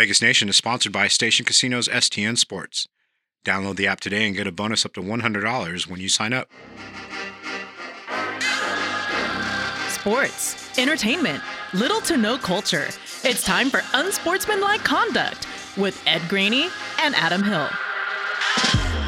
Vegas Nation is sponsored by Station Casinos STN Sports. Download the app today and get a bonus up to $100 when you sign up. Sports, entertainment, little to no culture. It's time for Unsportsmanlike Conduct with Ed Graney and Adam Hill.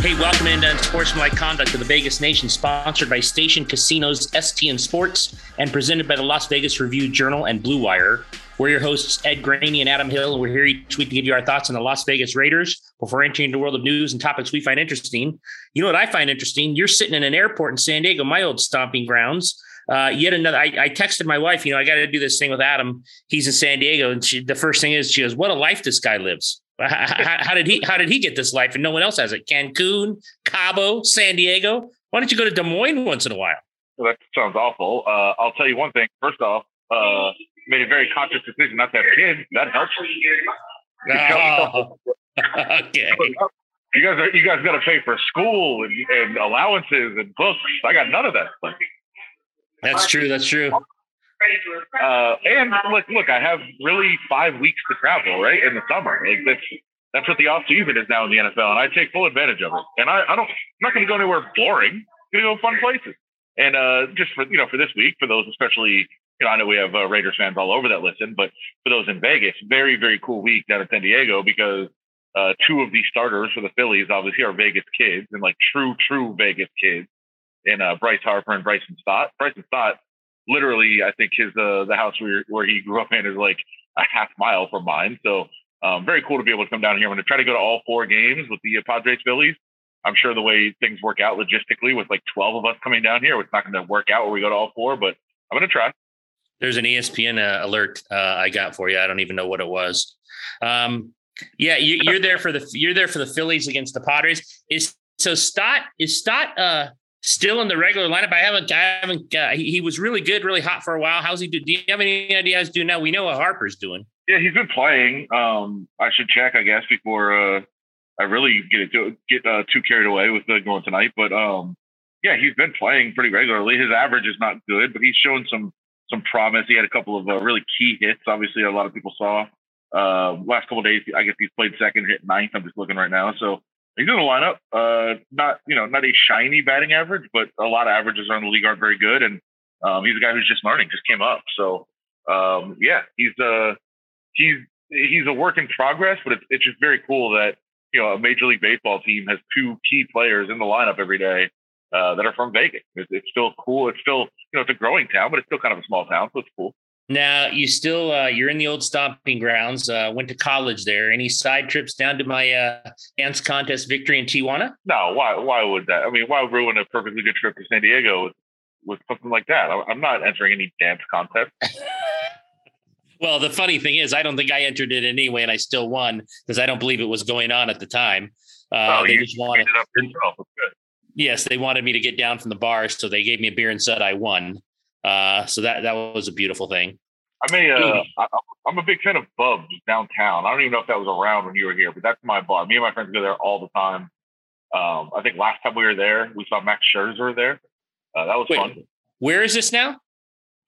Hey, welcome into Unsportsmanlike Conduct of the Vegas Nation, sponsored by Station Casinos STN Sports and presented by the Las Vegas Review Journal and Blue Wire. We're your hosts, Ed Graney and Adam Hill, we're here each week to give you our thoughts on the Las Vegas Raiders before entering the world of news and topics we find interesting. You know what I find interesting? You're sitting in an airport in San Diego, my old stomping grounds. Uh, yet another. I, I, texted my wife. You know, I got to do this thing with Adam. He's in San Diego, and she, the first thing is, she goes, "What a life this guy lives." How, how, did he? How did he get this life, and no one else has it? Cancun, Cabo, San Diego. Why don't you go to Des Moines once in a while? Well, that sounds awful. Uh, I'll tell you one thing. First off, uh, made a very conscious decision not to have kids. That helps. Oh, okay. You guys are you guys got to pay for school and, and allowances and books. I got none of that stuff. That's true. That's true. Uh, and look, look, I have really five weeks to travel, right, in the summer. Like that's that's what the off season is now in the NFL, and I take full advantage of it. And I, I don't, I'm not going to go anywhere boring. I'm going to go fun places. And uh, just for you know, for this week, for those especially you know, I know we have uh, Raiders fans all over that listen, but for those in Vegas, very, very cool week down in San Diego because uh, two of the starters for the Phillies obviously are Vegas kids and like true, true Vegas kids in uh, Bryce Harper and Bryson Stott. Bryson Stott, literally, I think his uh, the house where where he grew up in is like a half mile from mine. So um, very cool to be able to come down here. I'm going to try to go to all four games with the Padres Phillies. I'm sure the way things work out logistically with like 12 of us coming down here, it's not going to work out where we go to all four, but I'm going to try. There's an ESPN uh, alert uh, I got for you. I don't even know what it was. Um, yeah, you, are there for the you're there for the Phillies against the Padres. Is so Stott is Stott uh, still in the regular lineup? I haven't I haven't uh, he, he, was really good, really hot for a while. How's he do? Do you have any idea how he's doing now? We know what Harper's doing. Yeah, he's been playing. Um, I should check, I guess, before uh, I really get it to, get uh, too carried away with the going tonight. But um, yeah, he's been playing pretty regularly. His average is not good, but he's shown some some promise. He had a couple of uh, really key hits. Obviously, a lot of people saw uh, last couple days. I guess he's played second, hit ninth. I'm just looking right now, so he's in the lineup. Uh, not you know not a shiny batting average, but a lot of averages around the league aren't very good. And um, he's a guy who's just learning, just came up. So um, yeah, he's uh he's he's a work in progress, but it's it's just very cool that you know a major league baseball team has two key players in the lineup every day uh, that are from Vegas. It's, it's, still cool. It's still, you know, it's a growing town, but it's still kind of a small town, so it's cool. Now you still uh, you're in the old stomping grounds. Uh, went to college there. Any side trips down to my uh, dance contest victory in Tijuana? No. Why? Why would that? I mean, why ruin a perfectly good trip to San Diego with, with something like that? I'm not entering any dance contest. well, the funny thing is, I don't think I entered it anyway, and I still won because I don't believe it was going on at the time. Uh, oh, they just wanted. Yes, they wanted me to get down from the bar, so they gave me a beer and said I won. Uh, so that that was a beautiful thing. I mean, uh, I, am a big fan of Bubs downtown. I don't even know if that was around when you were here, but that's my bar. Me and my friends go there all the time. Um, I think last time we were there, we saw Max Scherzer there. Uh, that was Wait, fun. Where is this now?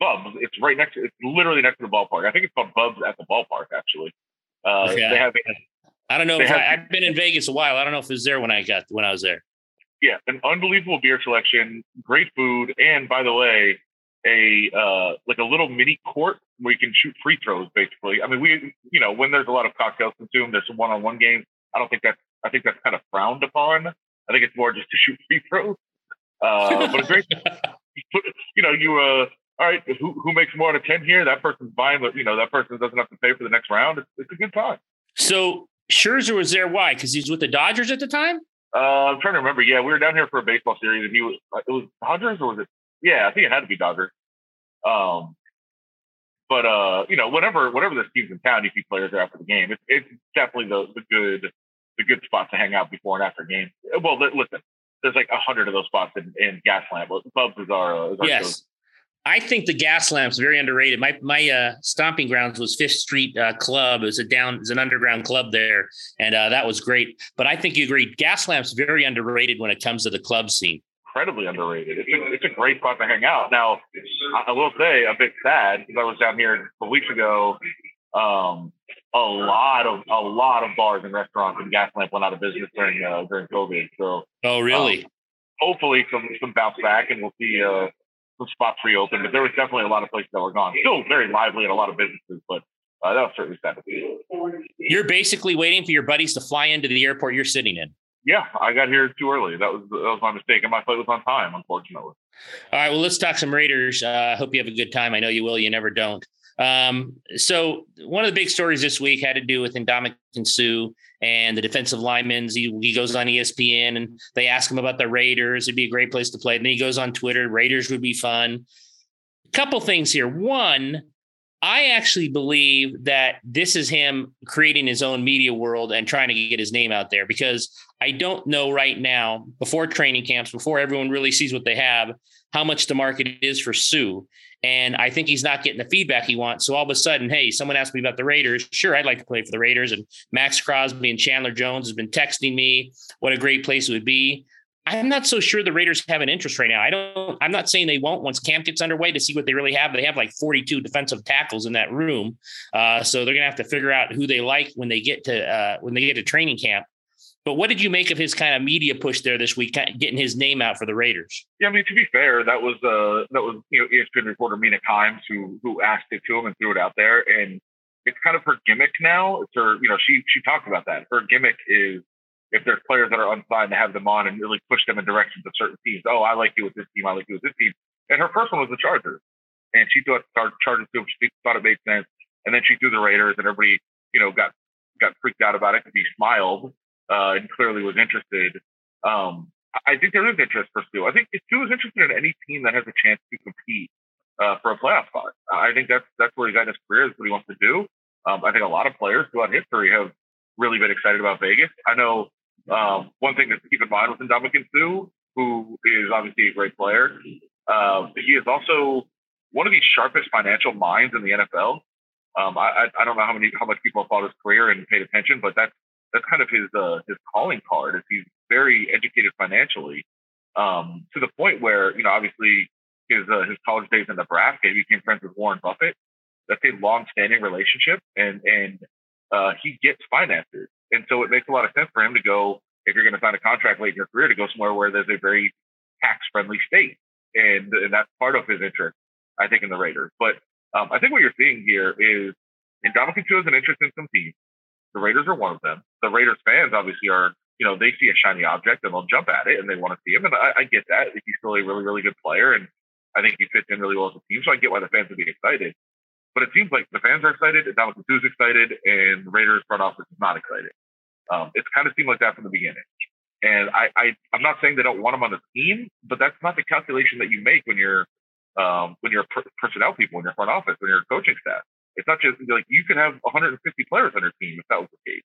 Bubs. It's right next. To, it's literally next to the ballpark. I think it's called Bubs at the ballpark. Actually, uh, okay. they have. I don't know. Have, I, I've been in Vegas a while. I don't know if it was there when I got when I was there yeah, an unbelievable beer selection, great food, and by the way, a uh, like a little mini court where you can shoot free throws. Basically, I mean, we you know when there's a lot of cocktails consumed, there's some one-on-one games. I don't think that's I think that's kind of frowned upon. I think it's more just to shoot free throws. Uh, but a great, you know, you uh, all right, who who makes more out of ten here? That person's buying, but you know that person doesn't have to pay for the next round. It's, it's a good time. So Scherzer was there. Why? Because he's with the Dodgers at the time. Uh, I'm trying to remember. Yeah, we were down here for a baseball series, and he was uh, it was Dodgers or was it? Yeah, I think it had to be Dodgers. Um, but uh, you know, whenever whenever there's teams in town, you see players there after the game. It's it's definitely the the good the good spot to hang out before and after game. Well, listen, there's like a hundred of those spots in, in Gaslamp. Bubs is our, is our yes. I think the Gaslamp's very underrated. My my uh, stomping grounds was Fifth Street uh, Club. It was a down, it was an underground club there, and uh, that was great. But I think you agree, Gaslamp's very underrated when it comes to the club scene. Incredibly underrated. It's a, it's a great spot to hang out. Now, I will say a bit sad because I was down here a week ago, um, a lot of a lot of bars and restaurants and Gaslamp went out of business during uh, during COVID. So oh really? Um, hopefully some some bounce back and we'll see uh, some spots reopened, But there was definitely a lot of places that were gone. Still very lively at a lot of businesses, but uh, that was certainly sad. You're basically waiting for your buddies to fly into the airport you're sitting in. Yeah, I got here too early. That was that was my mistake, and my flight was on time, unfortunately. All right, well, let's talk some Raiders. Uh, I uh, hope you have a good time. I know you will. You never don't. Um, so one of the big stories this week had to do with Ndamukong Suh and the defensive linemen. He, he goes on ESPN and they ask him about the Raiders. It'd be a great place to play. And then he goes on Twitter. Raiders would be fun. A couple things here. One, I actually believe that this is him creating his own media world and trying to get his name out there because I don't know right now, before training camps, before everyone really sees what they have, how much the market is for Suh. And I think he's not getting the feedback he wants. So all of a sudden, hey, someone asked me about the Raiders. Sure, I'd like to play for the Raiders. And Maxx Crosby and Chandler Jones has been texting me what a great place it would be. I'm not so sure the Raiders have an interest right now. I don't. I'm not saying they won't once camp gets underway to see what they really have. They have like 42 defensive tackles in that room, uh, so they're gonna have to figure out who they like when they get to uh, when they get to training camp. But what did you make of his kind of media push there this week, getting his name out for the Raiders? Yeah, I mean to be fair, that was uh, that was you know ESPN reporter Mina Kimes who who asked it to him and threw it out there, and it's kind of her gimmick now. It's her you know she she talked about that. Her gimmick is if there's players that are unsigned to have them on and really push them in directions of certain teams. Oh, I like you with this team. I like you with this team. And her first one was the Chargers, and she thought Chargers too. She thought it made sense, and then she threw the Raiders, and everybody, you know, got got freaked out about it because he smiled uh, and clearly was interested. Um, I think there is interest for Suh. I think Suh is interested in any team that has a chance to compete uh, for a playoff spot, I think that's that's where he's at in his career. Is what he wants to do. Um, I think a lot of players throughout history have really been excited about Vegas. I know um, one thing to keep in mind with Ndamukong Suh, who is obviously a great player, uh, he is also one of the sharpest financial minds in the NFL. Um, I, I don't know how many how much people have followed his career and paid attention, but that's that's kind of his uh, his calling card. Is he's very educated financially um, to the point where you know obviously his uh, his college days in Nebraska, he became friends with Warren Buffett. That's a long-standing relationship, and and uh, he gets finances. And so it makes a lot of sense for him to go, if you're going to sign a contract late in your career, to go somewhere where there's a very tax friendly state. And, and that's part of his interest, I think, in the Raiders. But um, I think what you're seeing here is Ndamukong Suh has an interest in some teams. The Raiders are one of them. The Raiders fans obviously are, you know, they see a shiny object and they'll jump at it and they want to see him. And I, I get that. He's still a really, really good player. And I think he fits in really well as a team. So I get why the fans would be excited. But it seems like the fans are excited, and Ndamukong Suh's excited, and the Raiders front office is not excited. Um, it's kind of seemed like that from the beginning. And I, I, I'm not saying they don't want him on the team, but that's not the calculation that you make when you're um, when you're per- personnel people in your front office, when you're coaching staff. It's not just like you could have 150 players on your team if that was the case.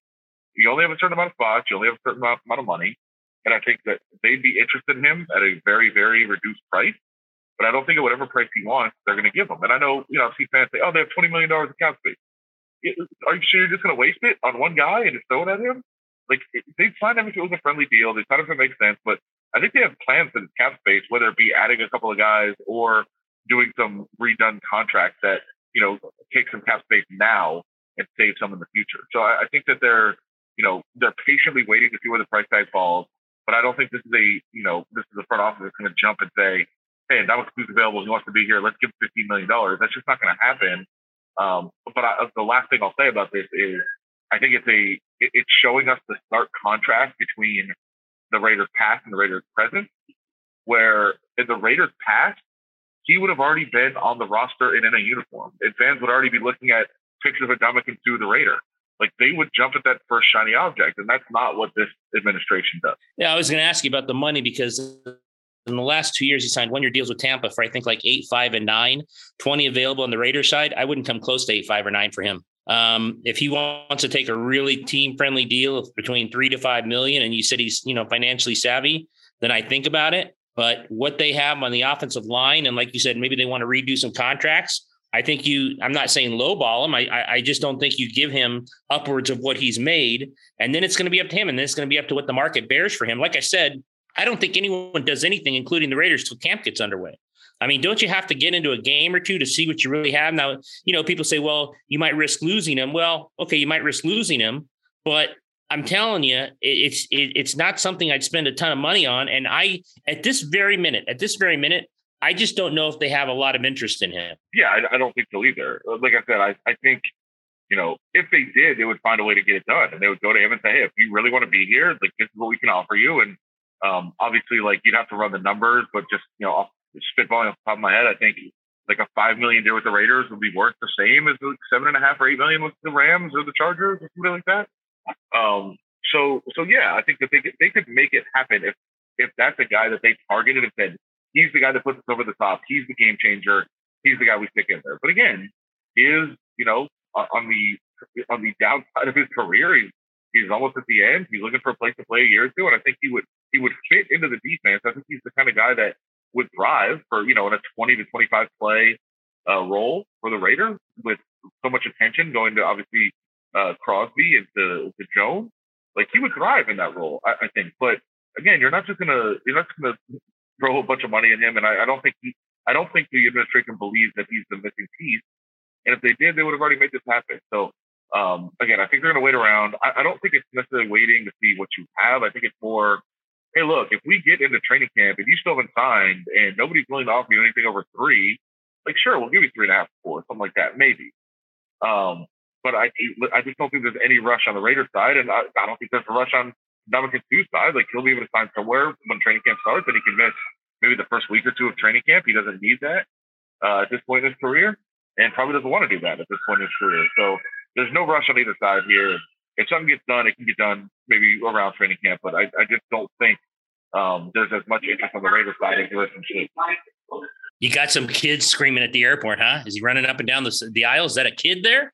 You only have a certain amount of spots, you only have a certain amount, of money, and I think that they'd be interested in him at a very, very reduced price. But I don't think at whatever price he wants, they're going to give him. And I know, you know, I've seen fans say, "Oh, they have 20 million dollars of cap space." Are you sure you're just going to waste it on one guy and just throw it at him? Like they'd sign him if it was a friendly deal. They sign him if it makes sense. But I think they have plans for cap space, whether it be adding a couple of guys or doing some redone contracts that you know take some cap space now and save some in the future. So I, I think that they're you know they're patiently waiting to see where the price tag falls. But I don't think this is a you know this is a front office that's going to jump and say, hey, Ndamukong Suh's available. He wants to be here. Let's give him fifteen million dollars. That's just not going to happen. Um, but I, the last thing I'll say about this is I think it's a it's showing us the stark contrast between the Raiders past and the Raiders present, where in the Raiders past, he would have already been on the roster and in a uniform. And fans would already be looking at pictures of Ndamukong Suh the Raider. Like they would jump at that first shiny object, and that's not what this administration does. Yeah, I was going to ask you about the money because in the last two years, he signed one year deals with Tampa for I think like eight, five, and nine. Twenty available on the Raiders side. I wouldn't come close to eight, five, or nine for him. Um, if he wants to take a really team friendly deal between three to five million, and you said he's you know financially savvy, then I think about it. But what they have on the offensive line, and like you said, maybe they want to redo some contracts. I think you. I'm not saying lowball him. I, I just don't think you give him upwards of what he's made, and then it's going to be up to him, and then it's going to be up to what the market bears for him. Like I said, I don't think anyone does anything, including the Raiders, till camp gets underway. I mean, don't you have to get into a game or two to see what you really have? Now, you know, people say, well, you might risk losing him. Well, okay, you might risk losing him, but I'm telling you, it's it, it's not something I'd spend a ton of money on. And I, at this very minute, at this very minute, I just don't know if they have a lot of interest in him. Yeah, I, I don't think so either. Like I said, I, I think, you know, if they did, they would find a way to get it done. And they would go to him and say, hey, if you really want to be here, like this is what we can offer you. And um, obviously, like you'd have to run the numbers, but just, you know, off spitballing off the top of my head, I think like a five million deal with the Raiders would be worth the same as the seven and a half or eight million with the Rams or the Chargers or something like that. Um, so so yeah, I think that they could, they could make it happen if if that's a guy that they targeted and said he's the guy that puts us over the top, he's the game changer, he's the guy we stick in there. But again, is you know on the on the downside of his career, he's he's almost at the end. He's looking for a place to play a year or two, and I think he would he would fit into the defense. I think he's the kind of guy that would thrive for you know in a 20 to 25 play uh, role for the Raiders with so much attention going to obviously uh, Crosby and to, to Jones. Like he would thrive in that role, I, I, think. But again, you're not just gonna you're not just gonna throw a bunch of money at him, and I, I don't think he I don't think the administration believes that he's the missing piece. And if they did, they would have already made this happen. So um, again, I think they're to wait around. I, I, don't think it's necessarily waiting to see what you have. I think it's more hey, look, if we get into training camp and you still haven't signed and nobody's willing to offer you anything over three, like sure, we'll give you three and a half, four, something like that, maybe. Um, but I I just don't think there's any rush on the Raiders side, and I, I don't think there's a rush on Ndamukong Suh's side. Like he'll be able to sign somewhere when training camp starts, and he can miss maybe the first week or two of training camp. He doesn't need that uh, at this point in his career, and probably doesn't want to do that at this point in his career. So there's no rush on either side here. If something gets done, it can get done maybe around training camp, but I, I just don't think um, there's as much interest on the Raiders side as there is from Chiefs. You got some kids screaming at the airport, huh? Is he running up and down the, the aisle? Is that a kid there?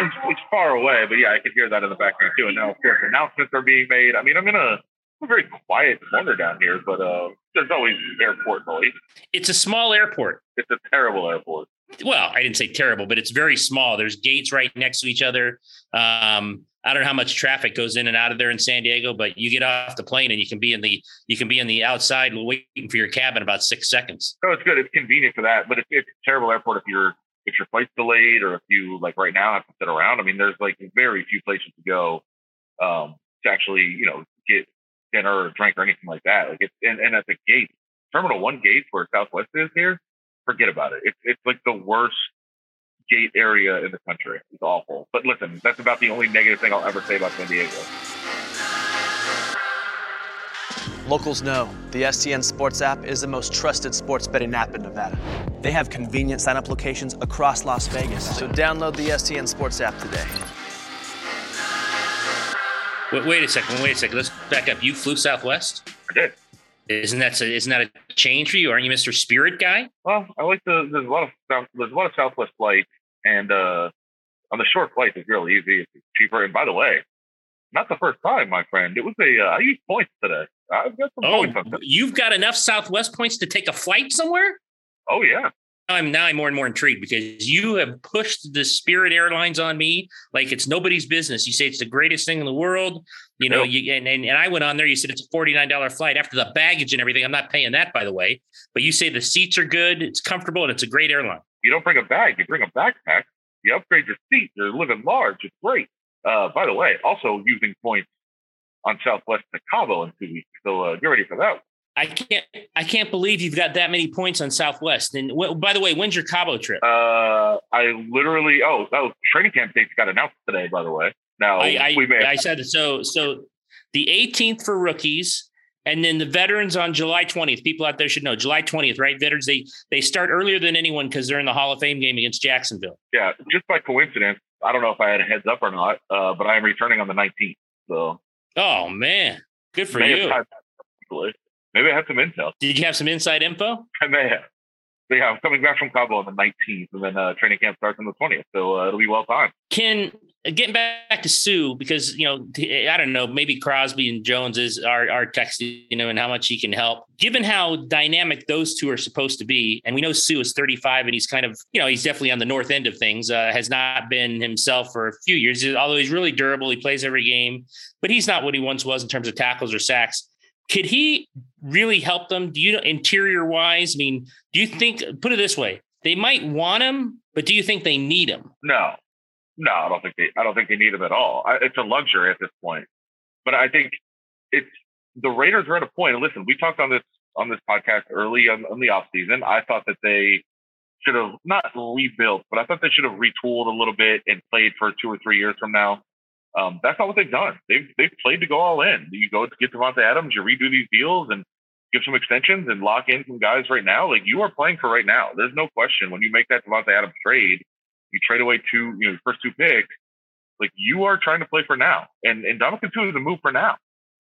It's, it's, far away, but yeah, I can hear that in the background too. And now, of course, announcements are being made. I mean, I'm in a, a very quiet corner down here, but uh, there's always airport noise. It's a small airport. It's a terrible airport. Well, I didn't say terrible, but it's very small. There's gates right next to each other. Um, I don't know how much traffic goes in and out of there in San Diego, but you get off the plane and you can be in the you can be in the outside waiting for your cab in about six seconds. Oh, it's good. It's convenient for that, but it's, it's a terrible airport if you're if your flight's delayed or if you like right now have to sit around. I mean, there's like very few places to go um, to actually you know get dinner or drink or anything like that. Like it's and, and at the gate, Terminal One gates where Southwest is here, forget about it. It's it's like the worst gate area in the country. It's awful. But listen, that's about the only negative thing I'll ever say about San Diego. Locals know the STN Sports app is the most trusted sports betting app in Nevada. They have convenient sign up locations across Las Vegas, so download the STN Sports app today. Wait, wait a second. Wait a second. Let's back up. You flew Southwest. I did. Isn't that a, isn't that a change for you? Aren't you Mr. Spirit guy? Well, I like the there's a lot of there's a lot of Southwest flights, and uh, on the short flights it's really easy. It's cheaper. And by the way, not the first time, my friend. It was a uh, I used points today. I've got some oh, points. you've got enough Southwest points to take a flight somewhere? Oh yeah. I'm now I'm more and more intrigued because you have pushed the Spirit Airlines on me like it's nobody's business. You say it's the greatest thing in the world. You know, you and, and, and I went on there, you said it's a $49 flight after the baggage and everything. I'm not paying that, by the way. But you say the seats are good, it's comfortable, and it's a great airline. You don't bring a bag, you bring a backpack, you upgrade your seat, you're living large. It's great. Uh, by the way, also using points on Southwest to Cabo in two weeks. So uh, get ready for that. I can't. I can't believe you've got that many points on Southwest. And w- by the way, when's your Cabo trip? Uh, I literally. Oh, that was training camp dates got announced today. By the way, now I, I, we may. I said so. So the 18th for rookies, and then the veterans on July 20th. People out there should know July 20th, right? Veterans they they start earlier than anyone because they're in the Hall of Fame game against Jacksonville. Yeah, just by coincidence. I don't know if I had a heads up or not, uh, but I am returning on the 19th. So. Oh man, good for you. Maybe I have some intel. Did you have some inside info? I may have. So yeah, I'm coming back from Cabo on the 19th, and then uh, training camp starts on the 20th. So uh, it'll be well timed. Can getting back to Suh because you know I don't know maybe Crosby and Jones is are are texting you know and how much he can help. Given how dynamic those two are supposed to be, and we know Suh is 35 and he's kind of you know he's definitely on the north end of things. Uh, has not been himself for a few years, although he's really durable. He plays every game, but he's not what he once was in terms of tackles or sacks could he really help them? Do you interior wise? I mean, do you think? Put it this way: they might want him, but do you think they need him? No, no, I don't think they. I don't think they need him at all. I, it's a luxury at this point. But I think it's the Raiders are at a point. And listen, we talked on this on this podcast early on, on the off season. I thought that they should have not rebuilt, but I thought they should have retooled a little bit and played for two or three years from now. Um, that's not what they've done. They've they've played to go all in. You go to get Davante Adams, you redo these deals and give some extensions and lock in some guys right now. Like you are playing for right now. There's no question when you make that Davante Adams trade, you trade away two, you know, first two picks. Like you are trying to play for now, and and Ndamukong Suh is a move for now.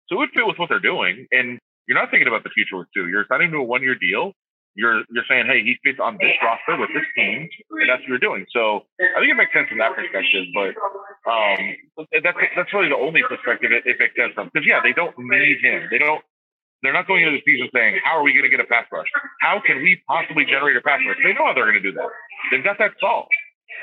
So it would fit with what they're doing, and you're not thinking about the future with Suh. You're signing to a one year deal you're you're saying, hey, he fits on this roster with this team, and that's what you're doing. So I think it makes sense from that perspective. But um, that's that's really the only perspective it, it makes sense from. Because yeah, they don't need him. They don't. They're not going into the season saying, how are we going to get a pass rush? How can we possibly generate a pass rush? They know how they're going to do that. They've got that solved.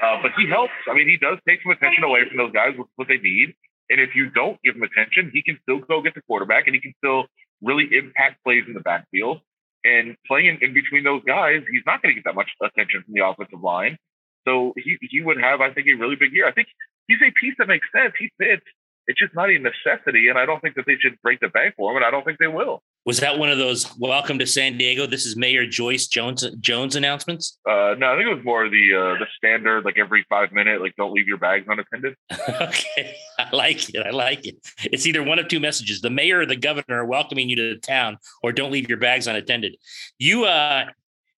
Uh, but he helps. I mean, he does take some attention away from those guys with what they need. And if you don't give him attention, he can still go get the quarterback and he can still really impact plays in the backfield. And playing in, between those guys, he's not going to get that much attention from the offensive line. So he, he would have, I think, a really big year. I think he's a piece that makes sense. He fits. It's just not a necessity. And I don't think that they should break the bank for them. And I don't think they will. Was that one of those welcome to San Diego? This is Mayor Joyce Jones Jones announcements? Uh, no, I think it was more the uh, the standard, like every five minute, like don't leave your bags unattended. okay, I like it. I like it. It's either one of two messages: the mayor or the governor are welcoming you to the town, or don't leave your bags unattended. You uh,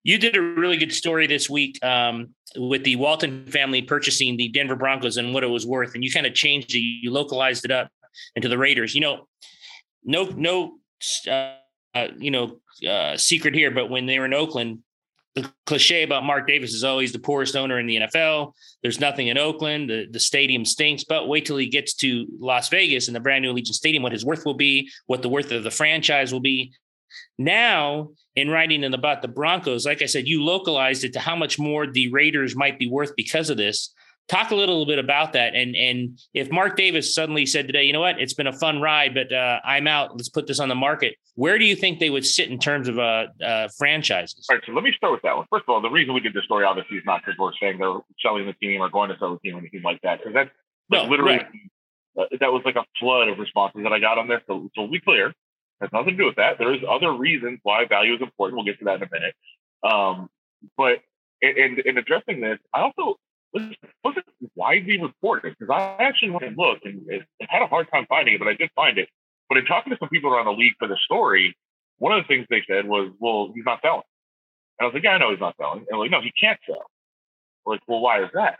you did a really good story this week um, with the Walton family purchasing the Denver Broncos and what it was worth, and you kind of changed it. You localized it up into the Raiders. You know, no no uh, you know, uh, secret here, but when they were in Oakland, the cliche about Mark Davis is always the poorest owner in the NFL. There's nothing in Oakland. The, the stadium stinks, but wait till he gets to Las Vegas and the brand new Allegiant Stadium, what his worth will be, what the worth of the franchise will be. Now, in writing in about the Broncos, like I said, you localized it to how much more the Raiders might be worth because of this. Talk a little bit about that. And and if Mark Davis suddenly said today, you know what, it's been a fun ride, but uh, I'm out. Let's put this on the market. Where do you think they would sit in terms of uh, uh, franchises? All right, so let me start with that one. First of all, the reason we did this story obviously is not because we're saying they're selling the team or going to sell the team or anything like that. Because that's like, no, literally right. Uh, that was like a flood of responses that I got on this. So, so be clear, has nothing to do with that. There's other reasons why value is important. We'll get to that in a minute. Um, but in, in addressing this, I also wasn't widely reported because I actually went and looked and it, had a hard time finding it, but I did find it. But in talking to some people around the league for the story, one of the things they said was, "Well, he's not selling." And I was like, "Yeah, I know he's not selling." And like, "No, he can't sell." We're like, "Well, why is that?"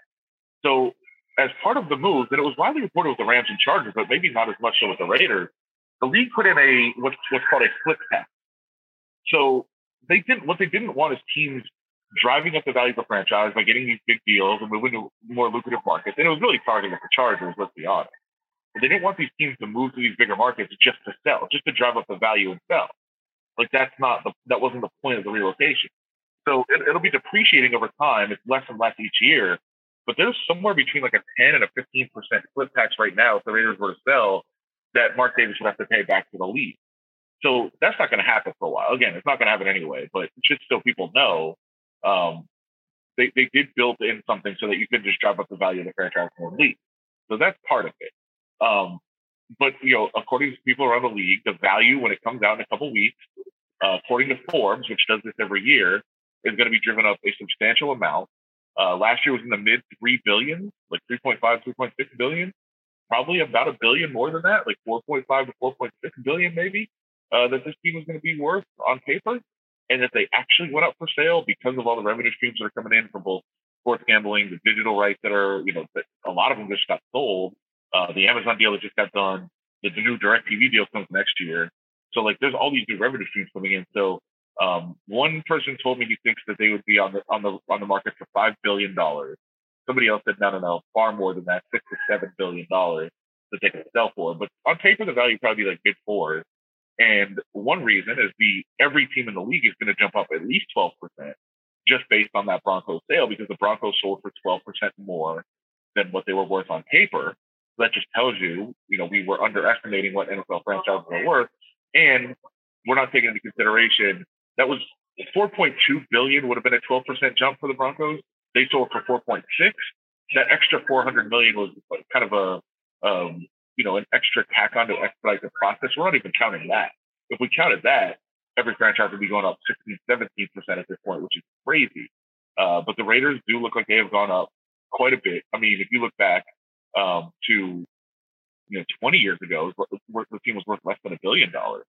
So as part of the move, and it was widely reported with the Rams and Chargers, but maybe not as much so with the Raiders. The league put in a what's what's called a flip tax. So they didn't what they didn't want is teams driving up the value of the franchise by getting these big deals and moving to more lucrative markets. And it was really targeting the Chargers, let's be honest. But they didn't want these teams to move to these bigger markets just to sell, just to drive up the value and sell. Like that's not the that wasn't the point of the relocation. So it, it'll be depreciating over time. It's less and less each year. But there's somewhere between like a 10 and a 15% flip tax right now if the Raiders were to sell that Mark Davis would have to pay back to the league. So that's not going to happen for a while. Again, it's not going to happen anyway, but just so people know, um, they, they did build in something so that you could just drive up the value of the franchise more league. So that's part of it. Um, but you know, according to people around the league, the value when it comes out in a couple weeks, uh, according to Forbes, which does this every year, is going to be driven up a substantial amount. Uh, last year was in the mid three billion, like 3.5, 3.6 billion, probably about a billion more than that, like 4.5 to 4.6 billion maybe, uh, that this team is going to be worth on paper and that they actually went up for sale because of all the revenue streams that are coming in from both sports gambling, the digital rights that are, you know, that a lot of them just got sold. Uh, the Amazon deal that just got done, the, the new TV deal comes next year. So like, there's all these new revenue streams coming in. So um, one person told me he thinks that they would be on the on the on the market for five billion dollars. Somebody else said no, no, no, far more than that, six to seven billion dollars that they could sell for. But on paper, the value probably be like mid fours. And one reason is the every team in the league is going to jump up at least 12% just based on that Broncos sale because the Broncos sold for 12% more than what they were worth on paper. So that just tells you, you know, we were underestimating what NFL franchises are worth. And we're not taking into consideration that was 4.2 billion would have been a 12% jump for the Broncos. They sold for 4.6. That extra 400 million was kind of a, um, you know, an extra tack on to expedite the process. We're not even counting that. If we counted that, every franchise would be going up 16, 17% at this point, which is crazy. Uh, but the Raiders do look like they have gone up quite a bit. I mean, if you look back um, to, you know, 20 years ago, the team was worth less than a billion dollars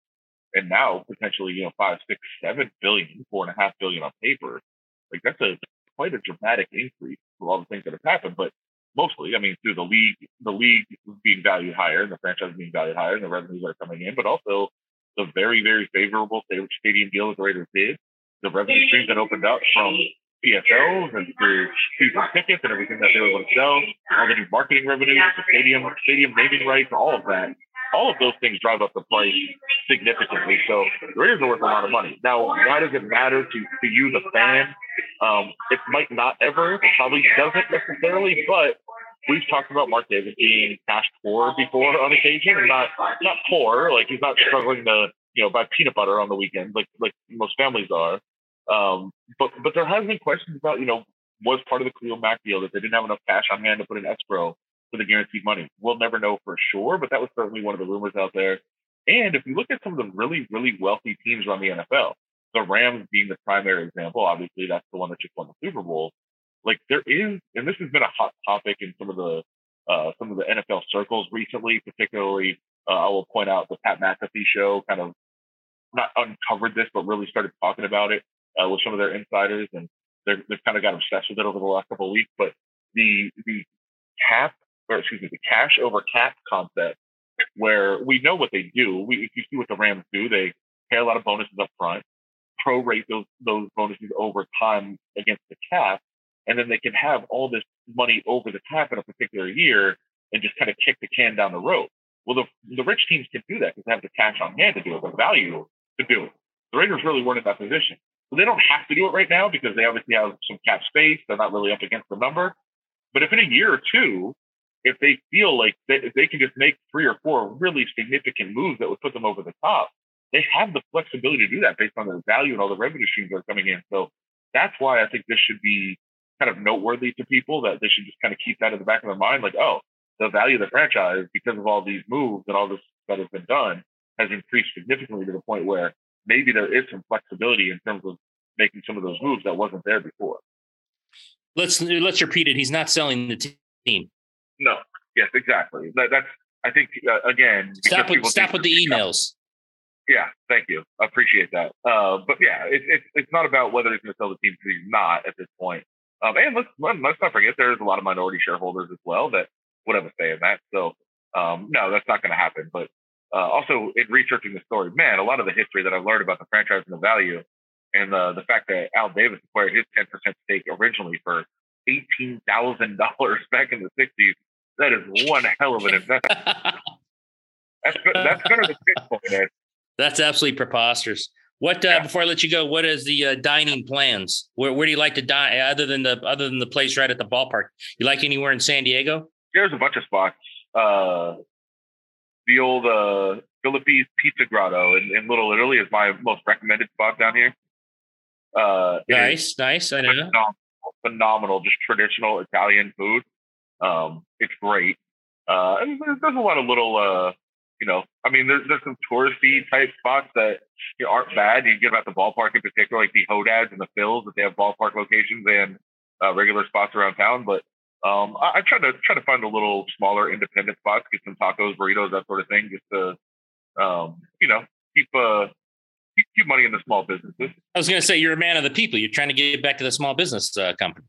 and now potentially you know five, six, seven billion, four and a half billion on paper. Like that's a quite a dramatic increase for all the things that have happened. But mostly, I mean, through the league, the league being valued higher, and the franchise being valued higher, and the revenues are coming in, but also the very, very favorable stadium deal that the Raiders did, the revenue streams that opened up from PSLs and through season tickets and everything that they were able to sell, all the new marketing revenues, the stadium, stadium naming rights, all of that all of those things drive up the price significantly. So the Raiders are worth a lot of money. Now, why does it matter to, to you, the fan? Um, it might not ever, it probably doesn't necessarily, but we've talked about Mark Davis being cash poor before on occasion, and not not poor, like he's not struggling to you know buy peanut butter on the weekends like like most families are. Um, but but there has been questions about you know was part of the Khalil Mack deal that they didn't have enough cash on hand to put in escrow for the guaranteed money. We'll never know for sure, but that was certainly one of the rumors out there. And if you look at some of the really, really wealthy teams around the NFL, the Rams being the primary example, obviously that's the one that just won the Super Bowl. Like there is, and this has been a hot topic in some of the uh, some of the NFL circles recently, particularly. Uh, I will point out the Pat McAfee show kind of not uncovered this, but really started talking about it uh, with some of their insiders, and they've kind of got obsessed with it over the last couple of weeks. But the the cap or excuse me, the cash over cap concept, where we know what they do. We, if you see what the Rams do, they pay a lot of bonuses up front, prorate those those bonuses over time against the cap, and then they can have all this money over the cap in a particular year and just kind of kick the can down the road. Well, the the rich teams can do that because they have the cash on hand to do it, the value to do it. The Raiders really weren't in that position. So they don't have to do it right now because they obviously have some cap space. They're not really up against the number. But if in a year or two if they feel like they, they can just make three or four really significant moves that would put them over the top, they have the flexibility to do that based on their value and all the revenue streams that are coming in. So that's why I think this should be kind of noteworthy to people that they should just kind of keep that in the back of their mind, like, oh, the value of the franchise because of all these moves and all this that has been done has increased significantly to the point where maybe there is some flexibility in terms of making some of those moves that wasn't there before. Let's let's repeat it. He's not selling the team. No. Yes, exactly. That, that's. I think uh, again. Stop with stop with the emails. Yeah, thank you. I appreciate that. Uh, but yeah, it's it, it's not about whether he's going to sell the team because he's not at this point. Um, and let's let's not forget there's a lot of minority shareholders as well that would have a say in that. So um, no, that's not going to happen. But uh, also in researching the story, man, a lot of the history that I've learned about the franchise and the value, and the the fact that Al Davis acquired his 10% stake originally for eighteen thousand dollars back in the '60s that is one hell of an investment. that's that's kind of the Bitcoin. That's absolutely preposterous. What uh, yeah. before I let you go? What is the uh, dining plans? Where where do you like to dine other than the other than the place right at the ballpark? You like anywhere in San Diego? There's a bunch of spots. Uh, the old uh, Filippi's Pizza Grotto in, in Little Italy is my most recommended spot down here. Uh, nice, nice. I know. Phenomenal, phenomenal, just traditional Italian food. Um, it's great. Uh, and there's, there's, a lot of little, uh, you know, I mean, there's, there's some touristy type spots that you know, aren't bad. You get about the ballpark in particular, like the Hodads and the Phils, that they have ballpark locations and uh, regular spots around town. But um, I, I, try to try to find a little smaller independent spots, get some tacos, burritos, that sort of thing, just to, um, you know, keep uh, keep, money in the small businesses. I was going to say you're a man of the people. You're trying to get back to the small business uh, company.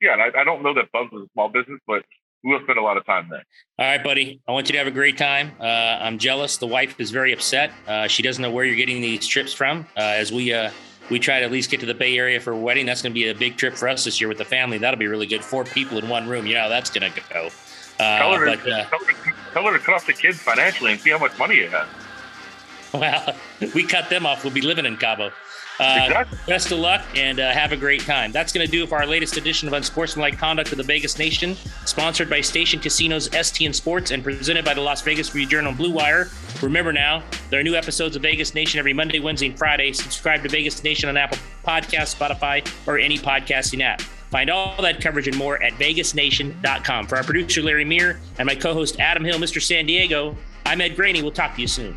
Yeah, I, I, don't know that Bubs is a small business, but we'll spend a lot of time there. All right, buddy. I want you to have a great time. Uh, I'm jealous. The wife is very upset. Uh, she doesn't know where you're getting these trips from. Uh, as we uh, we try to at least get to the Bay Area for a wedding, that's going to be a big trip for us this year with the family. That'll be really good. Four people in one room. You know how that's going to go. Uh, tell, her, but, uh, tell, her, tell her to cut off the kids financially and see how much money you have. Well, we cut them off. We'll be living in Cabo. Uh, Exactly. Best of luck and uh, have a great time. That's going to do it for our latest edition of Unsportsmanlike Conduct of the Vegas Nation, sponsored by Station Casinos STN Sports and presented by the Las Vegas Review Journal and Blue Wire. Remember now, there are new episodes of Vegas Nation every Monday, Wednesday, and Friday. Subscribe to Vegas Nation on Apple Podcasts, Spotify, or any podcasting app. Find all that coverage and more at vegasnation.com. For our producer, Larry Meir, and my co host, Adam Hill, Mr. San Diego, I'm Ed Graney. We'll talk to you soon.